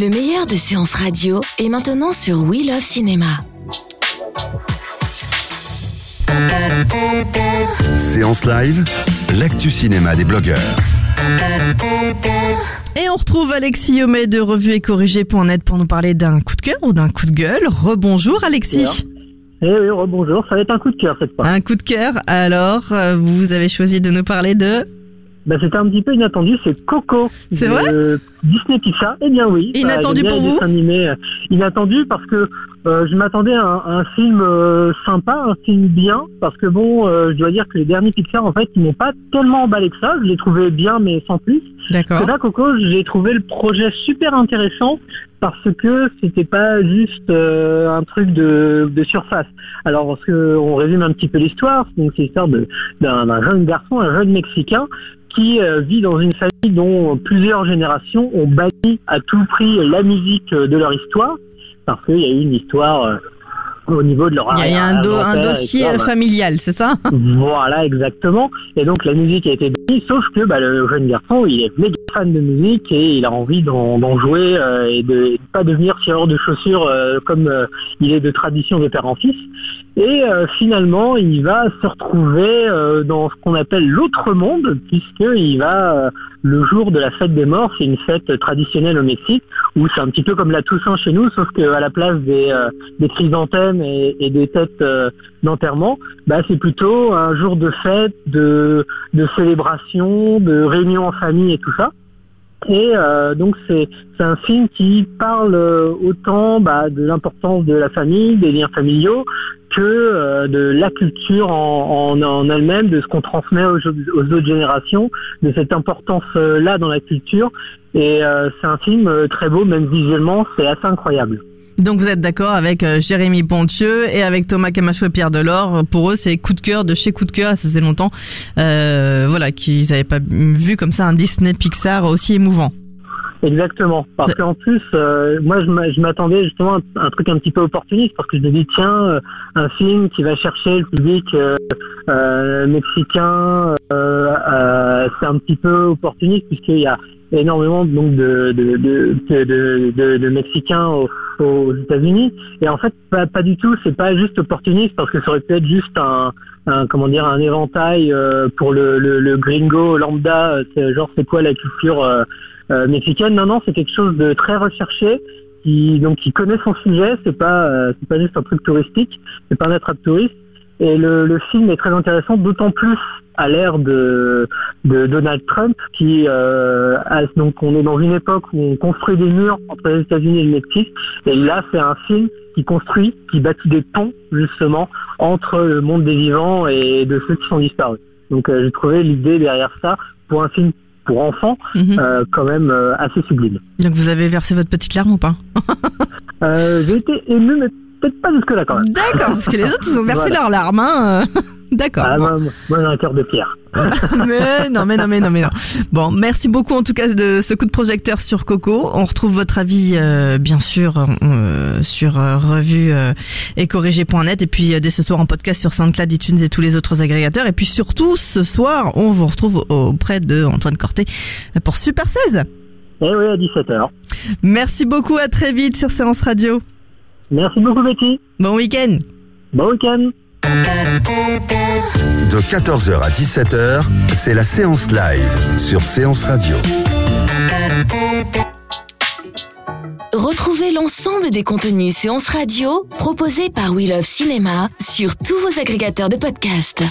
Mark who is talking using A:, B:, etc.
A: Le meilleur de séances radio est maintenant sur We Love Cinéma.
B: Séance live, l'actu cinéma des blogueurs.
C: Et on retrouve Alexis Homais de Revue et Corrigé.net pour nous parler d'un coup de cœur ou d'un coup de gueule. Rebonjour Alexis.
D: Eh oui, bonjour, ça va être un coup de cœur cette fois.
C: Un coup de cœur. Alors, euh, vous avez choisi de nous parler de
D: Bah, c'était un petit peu inattendu, c'est Coco.
C: C'est
D: de
C: vrai?
D: Disney Pixar. Eh bien oui.
C: Inattendu
D: bien
C: pour vous?
D: animés, euh, Inattendu parce que euh, je m'attendais à un, à un film euh, sympa, un film bien, parce que bon, euh, je dois dire que les derniers Pixar en fait, ils m'ont pas tellement emballé que ça. Je les trouvais bien, mais sans plus.
C: D'accord.
D: Là, Coco, j'ai trouvé le projet super intéressant parce que c'était pas juste euh, un truc de, surface. Alors, parce que on résume un petit peu l'histoire, donc c'est l'histoire d'un jeune garçon, un jeune Mexicain, qui euh, vit dans une famille dont plusieurs générations ont banni à tout prix la musique de leur histoire, parce qu'il y a eu une histoire euh, au niveau de leur
C: Il y a, un, do- un
D: arrière-grand-père,
C: dossier euh, familial, c'est ça?
D: Voilà, exactement. Et donc la musique a été bannie, sauf que bah, le jeune garçon, il est méga fan de musique et il a envie d'en jouer euh, et de de pas devenir tireur de chaussures euh, comme euh, il est de tradition de père en fils. Et euh, finalement, il va se retrouver euh, dans ce qu'on appelle l'autre monde, puisqu'il va, euh, le jour de la fête des morts, c'est une fête traditionnelle au Mexique, où c'est un petit peu comme la Toussaint chez nous, sauf qu'à la place des, euh, des chrysanthèmes et, des têtes euh, d'enterrement, bah, c'est plutôt un jour de fête, de, de célébration, de réunion en famille et tout ça. Et euh, donc c'est un film qui parle euh, autant bah, de l'importance de la famille, des liens familiaux, que euh, de la culture en, en, elle-même, de ce qu'on transmet aux, autres générations, de cette importance-là dans la culture. Et c'est un film très beau, même visuellement, c'est assez incroyable.
C: Donc vous êtes d'accord avec euh, Jérémy Pontieux et avec Thomas Camacho et Pierre Delors. Pour eux, c'est coup de cœur de chez coup de cœur. Ça faisait longtemps, euh, voilà, qu'ils n'avaient pas vu comme ça un Disney Pixar aussi émouvant.
D: Exactement. Parce qu'en plus, euh, moi, je m'a- je m'attendais justement à un truc un petit peu opportuniste, parce que je me dis, tiens, un film qui va chercher le public mexicain, c'est un petit peu opportuniste, puisqu'il y a énormément donc de, de, Mexicains aux, aux États-Unis. Et en fait, pas, du tout, c'est pas juste opportuniste, parce que ça aurait pu être juste un, comment dire, un éventail euh, pour le, le, gringo lambda, euh, genre c'est quoi la culture euh, mexicaine? Non, non, c'est quelque chose de très recherché, qui donc qui connaît son sujet. C'est pas c'est pas juste un truc touristique, c'est pas un attrape touriste. Et le, le film est très intéressant, d'autant plus à l'ère de, de Donald Trump, qui euh, a- donc on est dans une époque où on construit des murs entre les États-Unis et le Mexique. Et là, c'est un film qui construit, qui bâtit des ponts justement entre le monde des vivants et de ceux qui sont disparus. Donc euh, j'ai trouvé l'idée derrière ça pour un film pour enfants
C: Mhm.
D: euh, quand même assez sublime.
C: Donc vous avez versé votre petite larme ou pas?
D: J'ai été ému, mais peut-être pas jusque là quand même.
C: D'accord, parce que les autres ils ont versé
D: Voilà.
C: leurs larmes. Hein. D'accord.
D: Ah,
C: bon.
D: moi, moi, j'ai un cœur de pierre.
C: mais non, mais non, mais non, mais non. Bon, merci beaucoup en tout cas de ce coup de projecteur sur Coco. On retrouve votre avis, euh, bien sûr, euh, sur euh, revue et corrigé.net et puis dès ce soir en podcast sur SoundCloud, iTunes et tous les autres agrégateurs. Et puis surtout, ce soir, on vous retrouve auprès de Antoine Corté pour Super 16.
D: Eh oui, à 17h.
C: Merci beaucoup, à très vite sur Séance Radio.
D: Merci beaucoup Betty.
C: Bon week-end.
D: Bon week-end.
B: De 14h à 17h, c'est la séance live sur Séance Radio.
A: Retrouvez l'ensemble des contenus séances radio proposés par We Love Cinéma sur tous vos agrégateurs de podcasts.